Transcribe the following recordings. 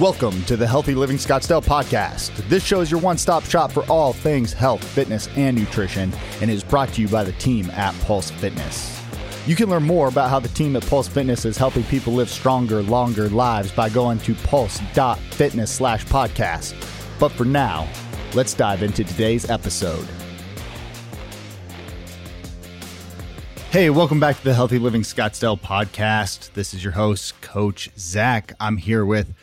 Welcome to the Healthy Living Scottsdale podcast. This show is your one stop shop for all things health, fitness, and nutrition, and is brought to you by the team at Pulse Fitness. You can learn more about how the team at Pulse Fitness is helping people live stronger, longer lives by going to pulse.fitness slash podcast. But for now, let's dive into today's episode. Hey, welcome back to the Healthy Living Scottsdale podcast. This is your host, Coach Zach. I'm here with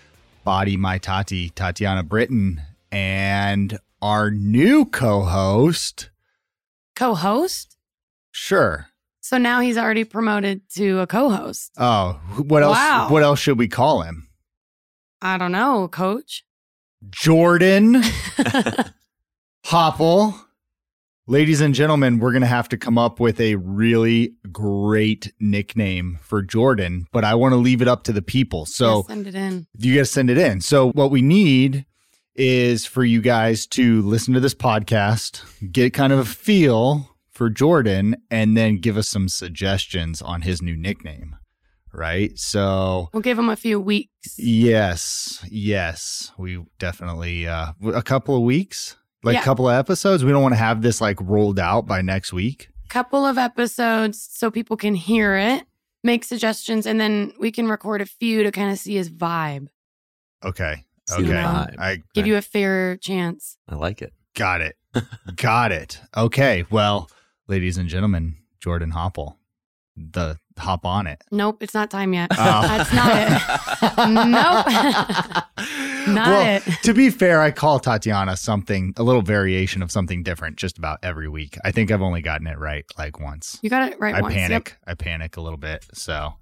Body My Tati, Tatiana Britton, and our new co host. Co host? Sure. So now he's already promoted to a co host. Oh, what else? Wow. What else should we call him? I don't know, coach. Jordan Hopple. Ladies and gentlemen, we're going to have to come up with a really great nickname for Jordan, but I want to leave it up to the people. So Yeah, send it in. you got to send it in. So what we need is for you guys to listen to this podcast, get kind of a feel for Jordan, and then give us some suggestions on his new nickname. Right. So We'll give him a few weeks. Yes, yes, we definitely uh a couple of weeks, like a Yeah. couple of episodes. We don't want to have this like rolled out by next week. Couple of episodes so people can hear it, make suggestions, and then we can record a few to kind of see his vibe. Okay, See the okay, vibe. I Give I you a fair chance. I like it. got it, got it. Okay, well, ladies and gentlemen, Jordan Hopple, the hop on it. Nope, it's not time yet. Oh. That's not it. nope. Not well, it. to be fair, I call Tatiana something a little variation of something different just about every week. I think I've only gotten it right like once. You got it right once. I once. panic. I panic a little bit. So,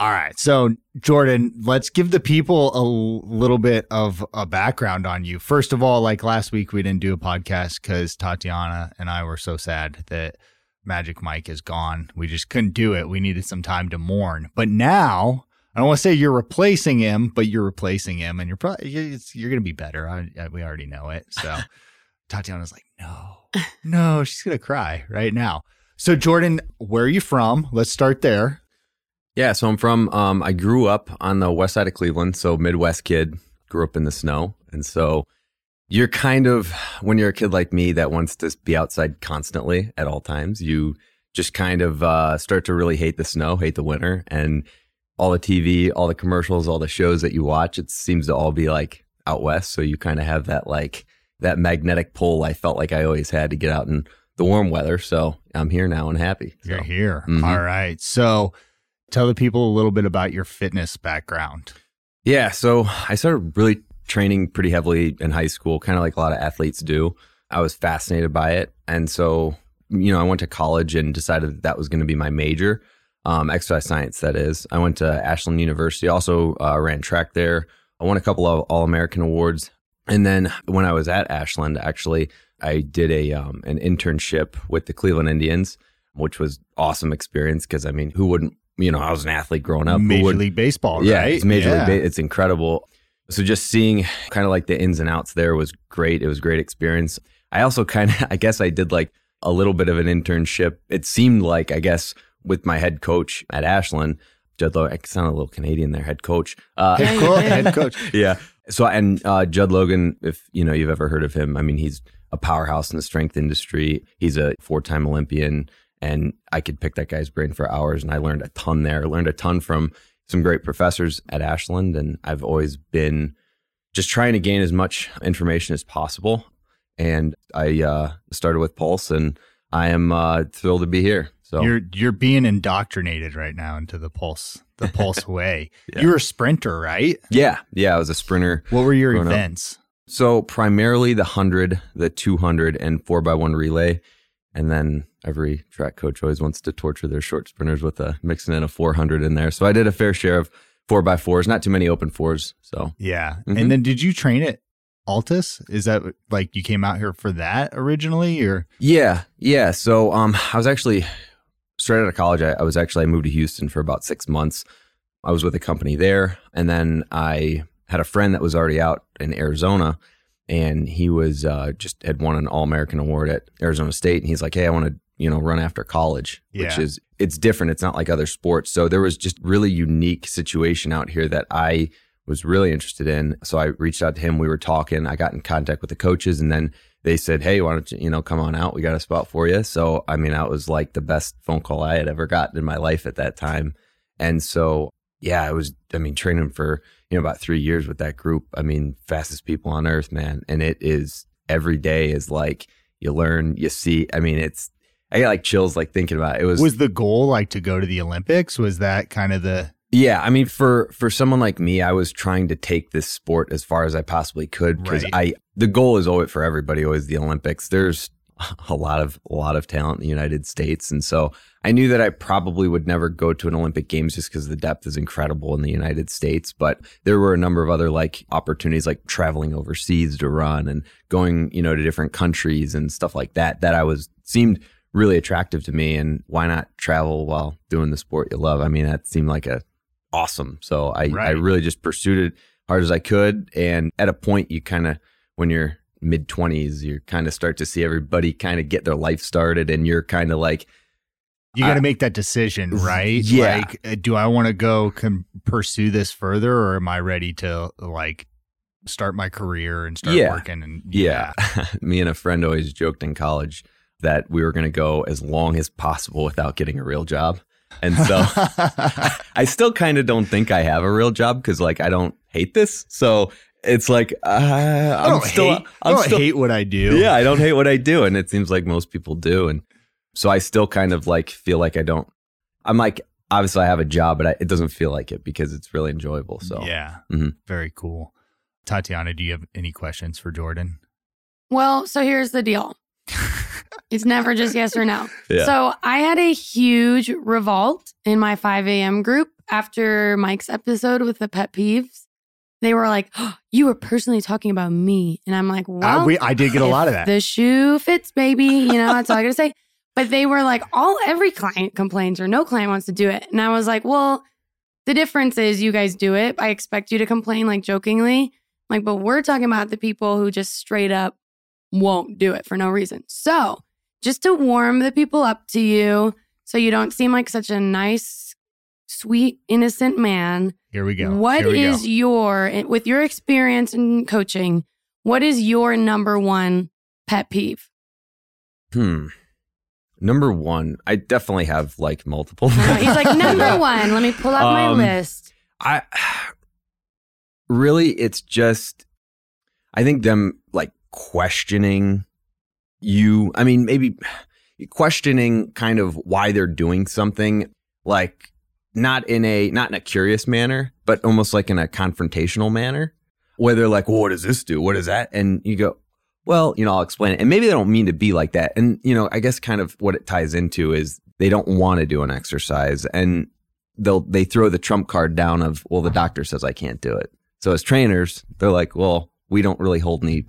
all right. So, Jordan, let's give the people a little bit of a background on you. First of all, like last week, we didn't do a podcast because Tatiana and I were so sad that Magic Mike is gone. We just couldn't do it. We needed some time to mourn. But now, I don't want to say you're replacing him, but you're replacing him, and you're probably you're, you're going to be better. I, I, we already know it. So, Tatiana's like, no, no, she's going to cry right now. So, Jordan, where are you from? Let's start there. Yeah, so I'm from. Um, I grew up on the west side of Cleveland, so Midwest kid. Grew up in the snow, and so you're kind of when you're a kid like me that wants to be outside constantly at all times. You just kind of uh, start to really hate the snow, hate the winter, and all the TV, all the commercials, all the shows that you watch. It seems to all be like out west, so you kind of have that like that magnetic pull. I felt like I always had to get out in the warm weather, so I'm here now and happy. So. You're here. Mhm. All right. So, tell the people a little bit about your fitness background. Yeah, so I started really training pretty heavily in high school, kind of like a lot of athletes do. I was fascinated by it. And so, you know, I went to college and decided that, that was going to be my major, um, exercise science, that is. I went to Ashland University, also uh, ran track there. I won a couple of All American awards. And then when I was at Ashland, actually, I did a um, an internship with the Cleveland Indians, which was awesome experience because I mean, who wouldn't? You know, I was an athlete growing up. Major League Baseball, yeah, right? it's major Yeah. league. Ba- it's incredible. So just seeing kind of like the ins and outs there was great. It was a great experience. I also kind of, I guess I did like a little bit of an internship. It seemed like, I guess, with my head coach at Ashland, Judd Logan, I sound a little Canadian there, head coach. Uh, Head, Yeah, co- head coach. yeah. So and uh, Judd Logan, if you know you've ever heard of him, I mean he's a powerhouse in the strength industry. He's a four-time Olympian, and I could pick that guy's brain for hours. And I learned a ton there. I learned a ton from some great professors at Ashland, and I've always been just trying to gain as much information as possible. And I uh, started with Pulse, and I am uh, thrilled to be here. So You're you're being indoctrinated right now into the pulse, the pulse way. Yeah. You're a sprinter, right? yeah, yeah, I was a sprinter. What were your Growing up. events? So primarily the 100, the 200, and 4x1 relay. And then every track coach always wants to torture their short sprinters with a mixing in a 400 in there. So I did a fair share of 4x4s, not too many open fours. So Yeah. Mhm. And then did you train at Altis? Is that like you came out here for that originally or yeah, yeah. So um, I was actually straight out of college. I, I was actually, I moved to Houston for about six months. I was with a company there. And then I had a friend that was already out in Arizona and he was uh, just had won an All American award at Arizona State. And he's like, Hey, I want to, you know, run after college, which is it's different. It's not like other sports. So there was just really unique situation out here that I was really interested in. So I reached out to him. We were talking. I got in contact with the coaches, and then they said, "Hey, why don't you, you know, come on out? We got a spot for you." So I mean, that was like the best phone call I had ever gotten in my life at that time. And so, yeah, I was. I mean, training for you know about three years with that group. I mean, fastest people on earth, man. And it is every day is like you learn, you see. I mean, it's. I get like chills like thinking about it. It Was the goal like to go to the Olympics? Was that kind of the Yeah, I mean for for someone like me, I was trying to take this sport as far as I possibly could because Right. I the goal is always for everybody always the Olympics. There's a lot of a lot of talent in the United States, and so I knew that I probably would never go to an Olympic Games just because the depth is incredible in the United States. But there were a number of other like opportunities, like traveling overseas to run and going, you know, to different countries and stuff like that. That I was seemed really attractive to me, and why not travel while doing the sport you love? I mean, that seemed like a awesome. So I, I really just pursued it hard as I could. And at a point, you kind of, when you're mid 20s, you kind of start to see everybody kind of get their life started. And you're kind of like, you got to make that decision, right? Yeah. Like, uh, do I want to go com- pursue this further, or am I ready to like start my career and start Yeah. working? And yeah. Me and a friend always joked in college that we were going to go as long as possible without getting a real job. And so I still kind of don't think I have a real job because, like, I don't hate this. So it's like, uh, I I'm don't still, hate. I I'm don't still, hate what I do. Yeah, I don't hate what I do, and it seems like most people do, and so I still kind of like feel like I don't. I'm like, obviously, I have a job, but I, it doesn't feel like it because it's really enjoyable. So yeah, Mhm. very cool. Tatiana, do you have any questions for Jordan? Well, so here's the deal. It's never just yes or no. Yeah. So I had a huge revolt in my 5 a.m. group after Mike's episode with the pet peeves. They were like, oh, "You were personally talking about me," and I'm like, "Well, Uh, we, I did get a lot of that. The shoe fits, baby. You know, that's all I gotta say. But they were like, all every client complains or no client wants to do it. And I was like, well, the difference is you guys do it. I expect you to complain like jokingly. Like, but we're talking about the people who just straight up won't do it for no reason. So just to warm the people up to you so you don't seem like such a nice, sweet, innocent man. Here we go. What we is go. your, with your experience in coaching, what is your number one pet peeve? hmm. Number one, I definitely have like multiple. He's like, number one, let me pull out my Um, list. I really, it's just, I think them like questioning you. I mean, maybe questioning kind of why they're doing something, like not in a not in a curious manner, but almost like in a confrontational manner, where they're like, well, "What does this do? What is that?" And you go, "Well, you know, I'll explain it." And maybe they don't mean to be like that. And you know, I guess kind of what it ties into is they don't want to do an exercise, and they'll they throw the trump card down of, "Well, the doctor says I can't do it." So as trainers, they're like, "Well, we don't really hold any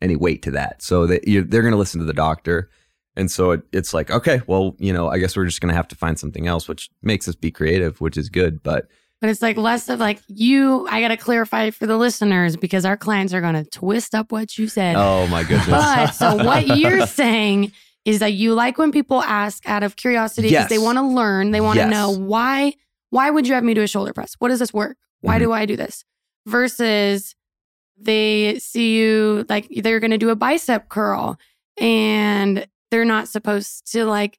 any weight to that." So they, you, they're going to listen to the doctor. And so it, it's like, okay, well, you know, I guess we're just going to have to find something else, which makes us be creative, which is good. But But it's like less of like you, I got to clarify for the listeners because our clients are going to twist up what you said. oh my goodness. But so what you're saying is that you like when people ask out of curiosity because Yes. they want to learn, they want to Yes. know why why would you have me do a shoulder press? What does this work? Why Mhm. do I do this? Versus they see you like they're going to do a bicep curl and they're not supposed to like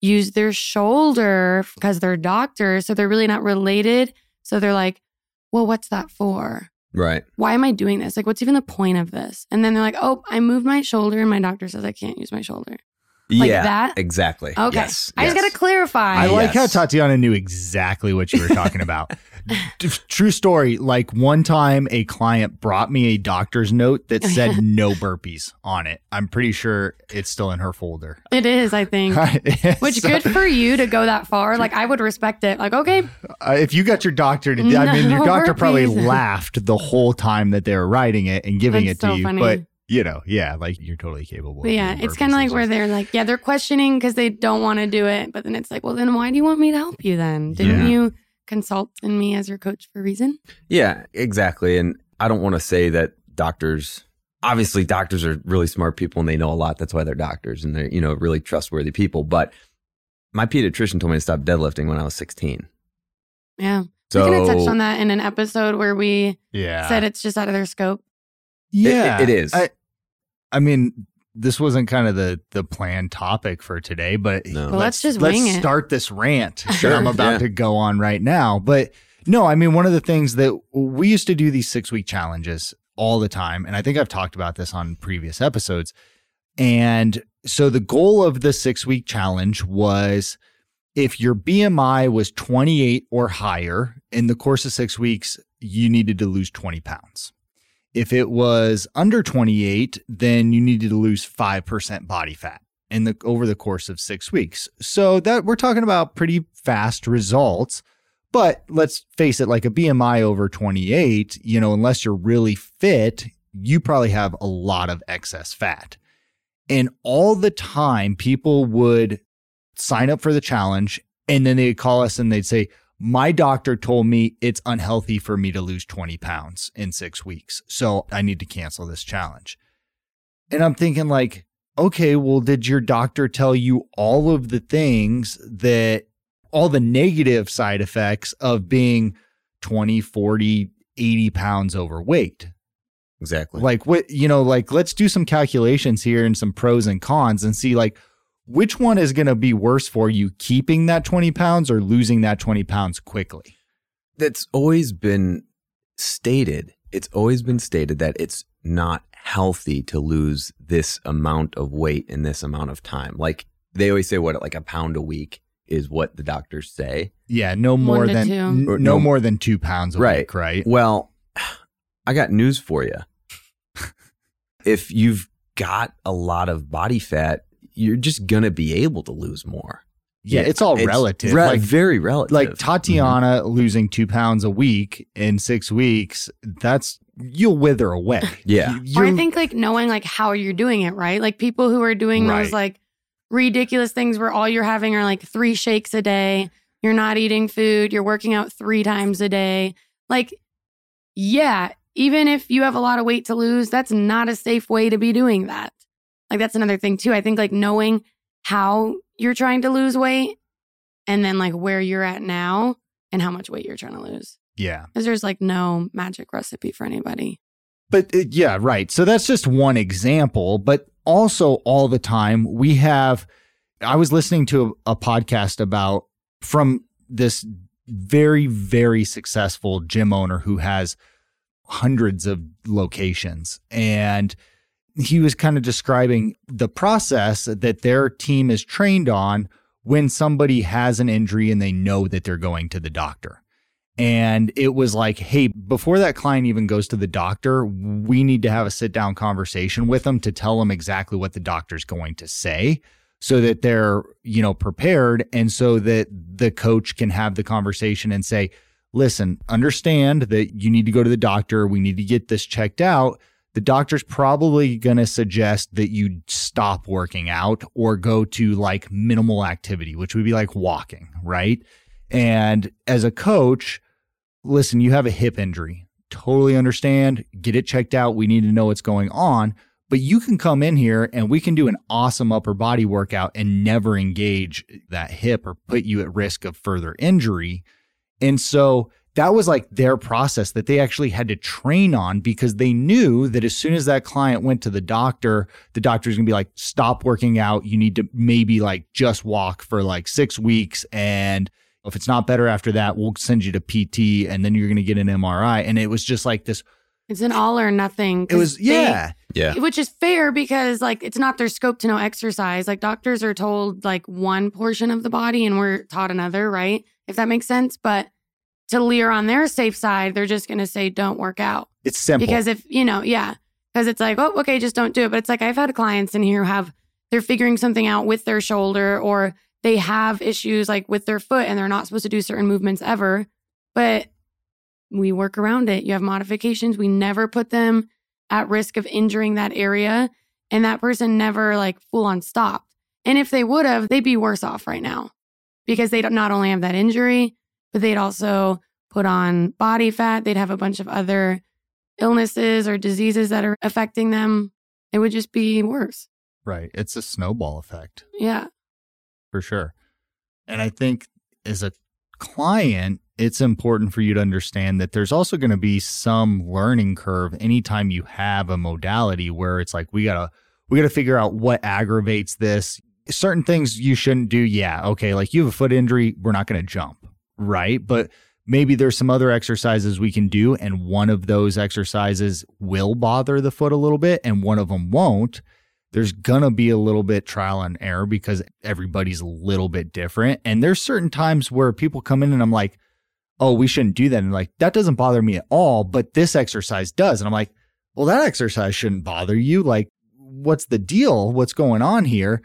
use their shoulder because they're doctors, so they're really not related. So they're like, "Well, what's that for?" right. why am I doing this? Like, what's even the point of this? And then they're like, oh, I moved my shoulder and my doctor says I can't use my shoulder. Like yeah. that? Exactly. Okay. Yes. I just got to clarify. I like how Tatiana knew exactly what you were talking about. True story. Like one time, a client brought me a doctor's note that said no burpees on it. I'm pretty sure it's still in her folder. it is, I think. Which So, good for you to go that far. Like, I would respect it. Like, okay, uh, if you got your doctor to, I mean, your No doctor probably laughed the whole time that they were writing it and giving That's it to so you. funny. But you know, yeah, like you're totally capable. but yeah, doing it's kind of like where they're like, yeah, they're questioning because they don't want to do it. But then it's like, well, then why do you want me to help you then? Didn't Yeah. you consult in me as your coach for a reason? Yeah, exactly. And I don't want to say that doctors obviously doctors are really smart people and they know a lot. That's why they're doctors and they're, you know, really trustworthy people. But my pediatrician told me to stop deadlifting when I was 16. Yeah. So we kind of touched on that in an episode where we Yeah. said it's just out of their scope. Yeah, it is. I, I mean, this wasn't kind of the the planned topic for today, but No. Well, let's just let's wing it. start this rant Sure, that I'm about yeah. to go on right now. But no, I mean, one of the things that we used to do these six week challenges all the time, and I think I've talked about this on previous episodes. And so the goal of the six week challenge was if your BMI was 28 or higher in the course of six weeks, you needed to lose 20 pounds. If it was under 28, then you needed to lose 5% body fat in the over the course of 6 weeks. So that we're talking about pretty fast results. But let's face it like a BMI over 28, you know, unless you're really fit, you probably have a lot of excess fat. And all the time people would sign up for the challenge and then they'd call us and they'd say, my doctor told me it's unhealthy for me to lose 20 pounds in six weeks. So I need to cancel this challenge. And I'm thinking, like, okay, well, did your doctor tell you all of the things that all the negative side effects of being 20, 40, 80 pounds overweight? exactly. Like, what, you know, like, let's do some calculations here and some pros and cons and see, like, which one is going to be worse for you, keeping that 20 pounds or losing that 20 pounds quickly? that's always been stated. It's always been stated that it's not healthy to lose this amount of weight in this amount of time. Like they always say, what like a pound a week is what the doctors say. Yeah, no more than two. n- no no- more than two pounds a Right. week, right? Well, I got news for you. if you've got a lot of body fat, you're just gonna be able to lose more. Yeah, it's all relative. re- like, very relative. like Tatiana mm-hmm. losing two pounds a week in six weeks, that's you'll wither away. Yeah. You- Or I think like knowing like how you're doing it, right? Like people who are doing Right. those like ridiculous things where all you're having are like three shakes a day, you're not eating food, you're working out three times a day. Like, yeah, even if you have a lot of weight to lose, that's not a safe way to be doing that. Like that's another thing too. I think like knowing how you're trying to lose weight and then like where you're at now and how much weight you're trying to lose. yeah. Because there's like no magic recipe for anybody. But uh, yeah, right. So that's just one example. But also, all the time, we have. I was listening to a, a podcast about from this very, very successful gym owner who has hundreds of locations. And he was kind of describing the process that their team is trained on when somebody has an injury and they know that they're going to the doctor. And it was like, hey, before that client even goes to the doctor, we need to have a sit down conversation with them to tell them exactly what the doctor's going to say so that they're, you know, prepared and so that the coach can have the conversation and say, listen, understand that you need to go to the doctor. We need to get this checked out. The doctor's probably going to suggest that you stop working out or go to like minimal activity, which would be like walking, right? And as a coach, listen, you have a hip injury. Totally understand. Get it checked out. We need to know what's going on. But you can come in here and we can do an awesome upper body workout and never engage that hip or put you at risk of further injury. And so that was like their process that they actually had to train on because they knew that as soon as that client went to the doctor, the doctor's gonna be like, stop working out. You need to maybe like just walk for like six weeks. And if it's not better after that, we'll send you to PT and then you're gonna get an MRI. And it was just like this, It's an all or nothing. It was, they- yeah. yeah. which is fair because like it's not their scope to know exercise. Like doctors are told like one portion of the body and we're taught another, right? If that makes sense. But to leer on their safe side, they're just gonna say don't work out. It's simple. Because if you know, yeah. Because it's like, oh, okay, just don't do it. But it's like I've had clients in here who have they're figuring something out with their shoulder or they have issues like with their foot and they're not supposed to do certain movements ever. But we work around it. You have modifications. We never put them at risk of injuring that area. And that person never like full on stopped. And if they would have, they'd be worse off right now because they don't not only have that injury, but they'd also put on body fat. They'd have a bunch of other illnesses or diseases that are affecting them, it would just be worse. Right. It's a snowball effect Yeah. for sure. And I think as a client, it's important for you to understand that there's also going to be some learning curve anytime you have a modality where it's like we got to we got to figure out what aggravates this. Certain things you shouldn't do. Yeah, okay, like you have a foot injury, we're not going to jump, right? But maybe there's some other exercises we can do and one of those exercises will bother the foot a little bit and one of them won't there's gonna be a little bit trial and error because everybody's a little bit different. And there's certain times where people come in and I'm like, oh, we shouldn't do that. And like, that doesn't bother me at all, but this exercise does. And I'm like, well, that exercise shouldn't bother you. Like, what's the deal? What's going on here?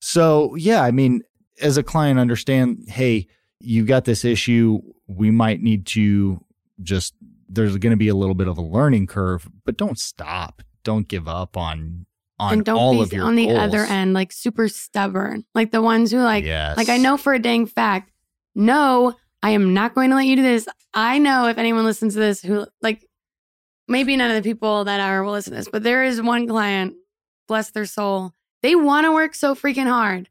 So, yeah, I mean, as a client, understand, hey, you've got this issue. We might need to just, there's going to be a little bit of a learning curve, but don't stop. Don't give up on on and don't all be on the other end like super stubborn. Like the ones who like yes. like I know for a dang fact, no, I am not going to let you do this. I know if anyone listens to this who like maybe none of the people that are will listen to this, but there is one client, bless their soul, they want to work so freaking hard,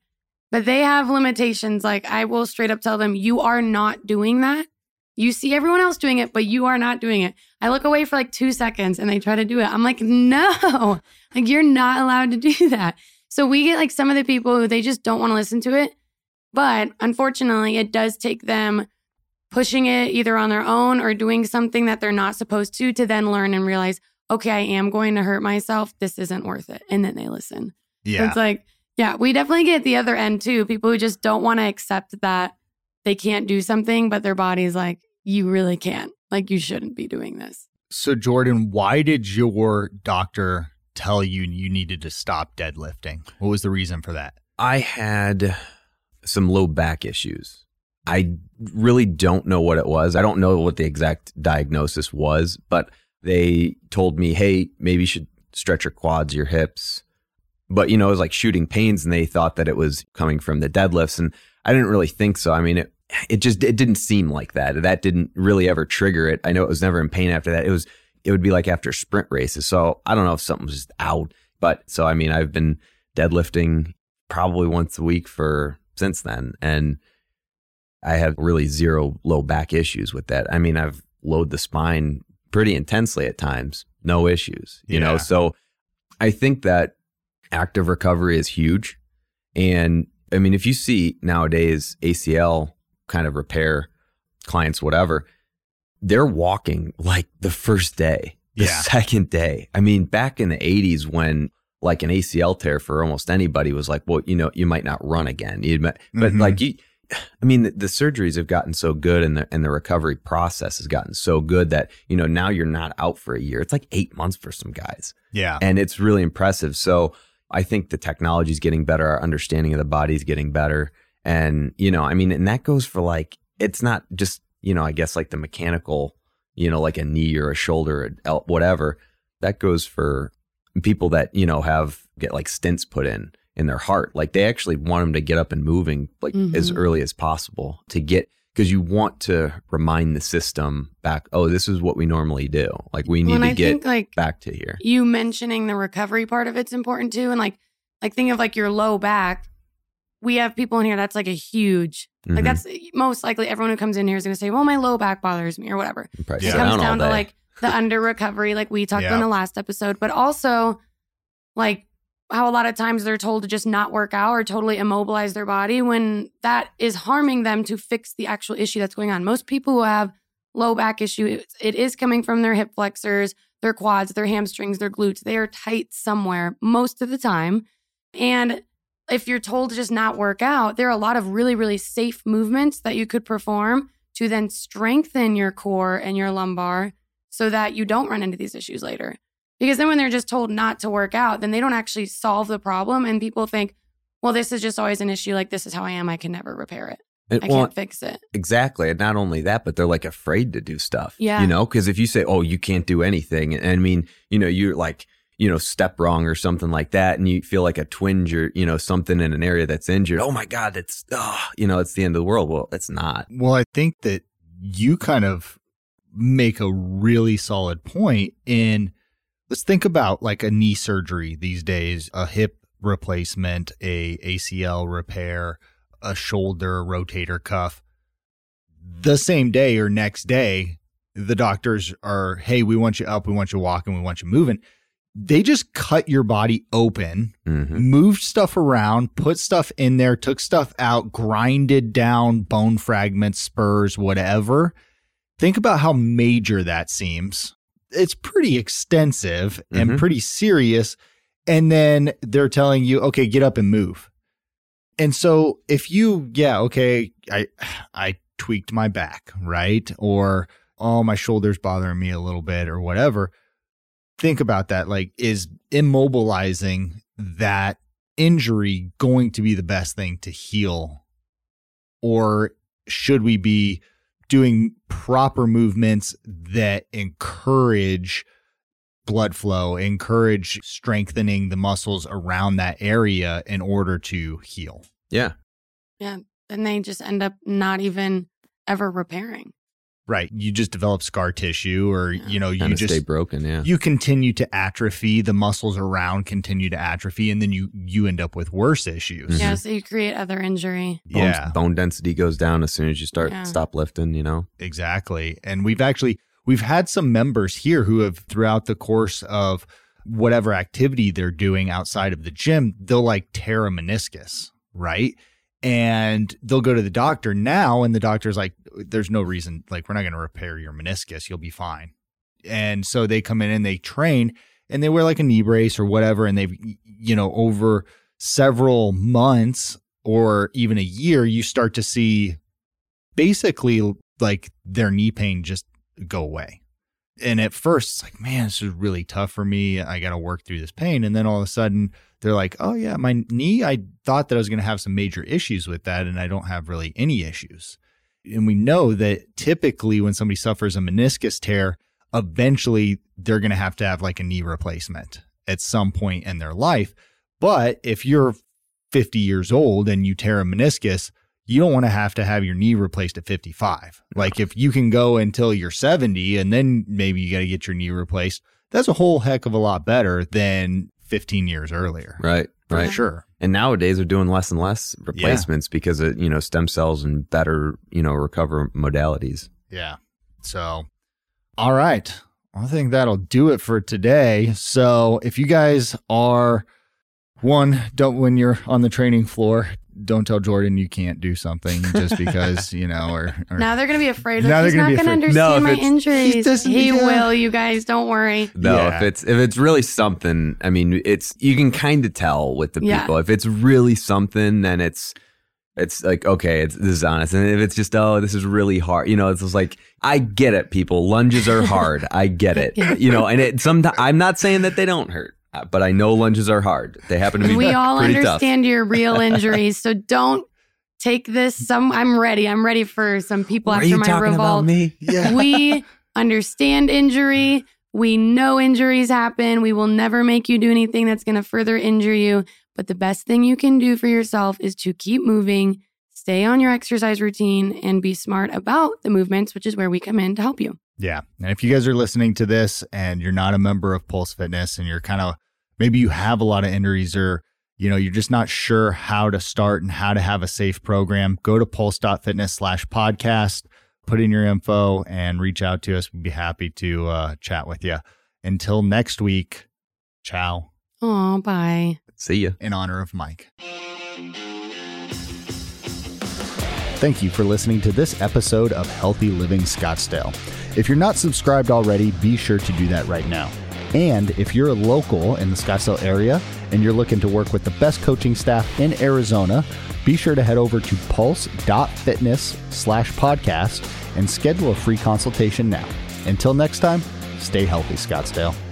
but they have limitations. Like I will straight up tell them, you are not doing that. You see everyone else doing it, but you are not doing it. I look away for like two seconds and they try to do it. I'm like, no, like you're not allowed to do that. So we get like some of the people who they just don't want to listen to it. But unfortunately, it does take them pushing it either on their own or doing something that they're not supposed to to then learn and realize, okay, I am going to hurt myself. This isn't worth it. And then they listen. Yeah. It's like, yeah, we definitely get the other end too. People who just don't want to accept that they can't do something, but their body's like, you really can't. Like, you shouldn't be doing this. So, Jordan, why did your doctor tell you you needed to stop deadlifting? What was the reason for that? I had some low back issues. I really don't know what it was. I don't know what the exact diagnosis was, but they told me, hey, maybe you should stretch your quads, your hips. But, you know, it was like shooting pains, and they thought that it was coming from the deadlifts. And I didn't really think so. I mean, it, it just it didn't seem like that. That didn't really ever trigger it. I know it was never in pain after that. It was it would be like after sprint races. So I don't know if something was just out. But so I mean, I've been deadlifting probably once a week for since then, and I have really zero low back issues with that. I mean, I've load the spine pretty intensely at times, no issues. You know, so I think that active recovery is huge, and I mean, if you see nowadays ACL kind of repair clients, whatever, they're walking like the first day, the Yeah. second day. I mean, back in the 80s when like an ACL tear for almost anybody was like, well, you know, you might not run again. You but Mhm. like you, I mean, the, the surgeries have gotten so good and the, and the recovery process has gotten so good that, you know, now you're not out for a year. It's like eight months for some guys Yeah. and it's really impressive. So I think the technology is getting better, our understanding of the body is getting better, and you know, I mean, and that goes for like it's not just you know, I guess like the mechanical, you know, like a knee or a shoulder, or whatever. That goes for people that you know have get like stents put in in their heart. Like they actually want them to get up and moving like as Mhm. early as possible to get because you want to remind the system back. Oh, this is what we normally do. Like we need When to I get think like back to here. you mentioning the recovery part of it's important too. And like, like think of like your low back. We have people in here that's like a huge, like Mhm. that's most likely everyone who comes in here is going to say, well, my low back bothers me or whatever. Yeah. It comes down down to like the under recovery, like we talked Yeah. about in the last episode, but also like how a lot of times they're told to just not work out or totally immobilize their body when that is harming them to fix the actual issue that's going on. Most people who have low back issue, it- it is coming from their hip flexors, their quads, their hamstrings, their glutes. They are tight somewhere most of the time. And if you're told to just not work out, there are a lot of really, really safe movements that you could perform to then strengthen your core and your lumbar so that you don't run into these issues later. Because then when they're just told not to work out, then they don't actually solve the problem. And people think, well, this is just always an issue. Like, this is how I am. I can never repair it. And- I well, can't fix it. exactly. And not only that, but they're like afraid to do stuff. Yeah. You know, because if you say, oh, you can't do anything, and I mean, you know, you're like, you know, step wrong or something like that, and you feel like a twinge or, you know, something in an area that's injured. Oh my God, it's, oh, you know, it's the end of the world. Well, it's not. Well, I think that you kind of make a really solid point in let's think about like a knee surgery these days, a hip replacement, a ACL repair, a shoulder rotator cuff. The same day or next day, the doctors are, hey, we want you up, we want you walking, we want you moving. They just cut your body open, Mhm. moved stuff around, put stuff in there, took stuff out, grinded down bone fragments, spurs, whatever. Think about how major that seems. It's pretty extensive and Mhm. pretty serious. And then they're telling you, okay, get up and move. And so if you, yeah, okay, I I tweaked my back, right? Or oh, my shoulder's bothering me a little bit or whatever. Think about that. Like, is immobilizing that injury going to be the best thing to heal? Or should we be doing proper movements that encourage blood flow, encourage strengthening the muscles around that area in order to heal? Yeah. Yeah. And they just end up not even ever repairing. Right. You just develop scar tissue or, you know, you just stay broken. Yeah. you continue to atrophy, the muscles around continue to atrophy, and then you you end up with worse issues. Mhm. Yeah, so you create other injury. Bone, Yeah, bone density goes down as soon as you start Yeah. stop lifting. You know. exactly. And we've actually we've had some members here who have throughout the course of whatever activity they're doing outside of the gym, they'll like tear a meniscus, right? And they'll go to the doctor now, and the doctor's like, there's no reason, like, we're not going to repair your meniscus. You'll be fine. And so they come in and they train and they wear like a knee brace or whatever. And they've, you know, over several months or even a year, you start to see basically like their knee pain just go away. And at first, it's like, man, this is really tough for me. I got to work through this pain. And then all of a sudden, they're like, oh, yeah, my knee, I thought that I was going to have some major issues with that. And I don't have really any issues. And we know that typically when somebody suffers a meniscus tear, eventually they're going to have to have like a knee replacement at some point in their life. But if you're 50 years old and you tear a meniscus, you don't want to have to have your knee replaced at 55. Like if you can go until you're 70 and then maybe you got to get your knee replaced, that's a whole heck of a lot better than 15 years earlier. Right. For Right. sure. And nowadays they're doing less and less replacements because of you know stem cells and better you know recover modalities. Yeah. So, all right. I think that'll do it for today. So, if you guys are one, don't when you're on the training floor, don't tell Jordan you can't do something just because, you know, or, or Now they're gonna be afraid. Now Like, he's they're not gonna gonna be afraid. No, understand if my it's- he He will. You guys, don't worry. No, Yeah. if it's if it's really something, I mean, it's you can kind of tell with the Yeah. people. If it's really something, then it's it's like okay, it's this is honest. And if it's just oh, this is really hard, you know, it's just like I get it. People lunges are hard. I get it. Yeah. You know, and it sometimes I'm not saying that they don't hurt, but I know lunges are hard. They happen to be We all pretty tough. understand your real injuries, so don't take this. Some I'm ready. I'm ready for some people Are after you my talking revolt. about me? yeah. we understand injury. We know injuries happen. We will never make you do anything that's going to further injure you. But the best thing you can do for yourself is to keep moving, stay on your exercise routine, and be smart about the movements, which is where we come in to help you. Yeah. And if you guys are listening to this and you're not a member of Pulse Fitness and you're kind of maybe you have a lot of injuries or you know you're just not sure how to start and how to have a safe program, go to pulse.fitness slash podcast, put in your info and reach out to us. We'd be happy to uh, chat with you. Until next week, ciao Oh, bye. See you in honor of Mike. Thank you for listening to this episode of Healthy Living Scottsdale. If you're not subscribed already, be sure to do that right now. And if you're a local in the Scottsdale area and you're looking to work with the best coaching staff in Arizona, be sure to head over to pulse.fitness slash podcast and schedule a free consultation now. Until next time, stay healthy, Scottsdale.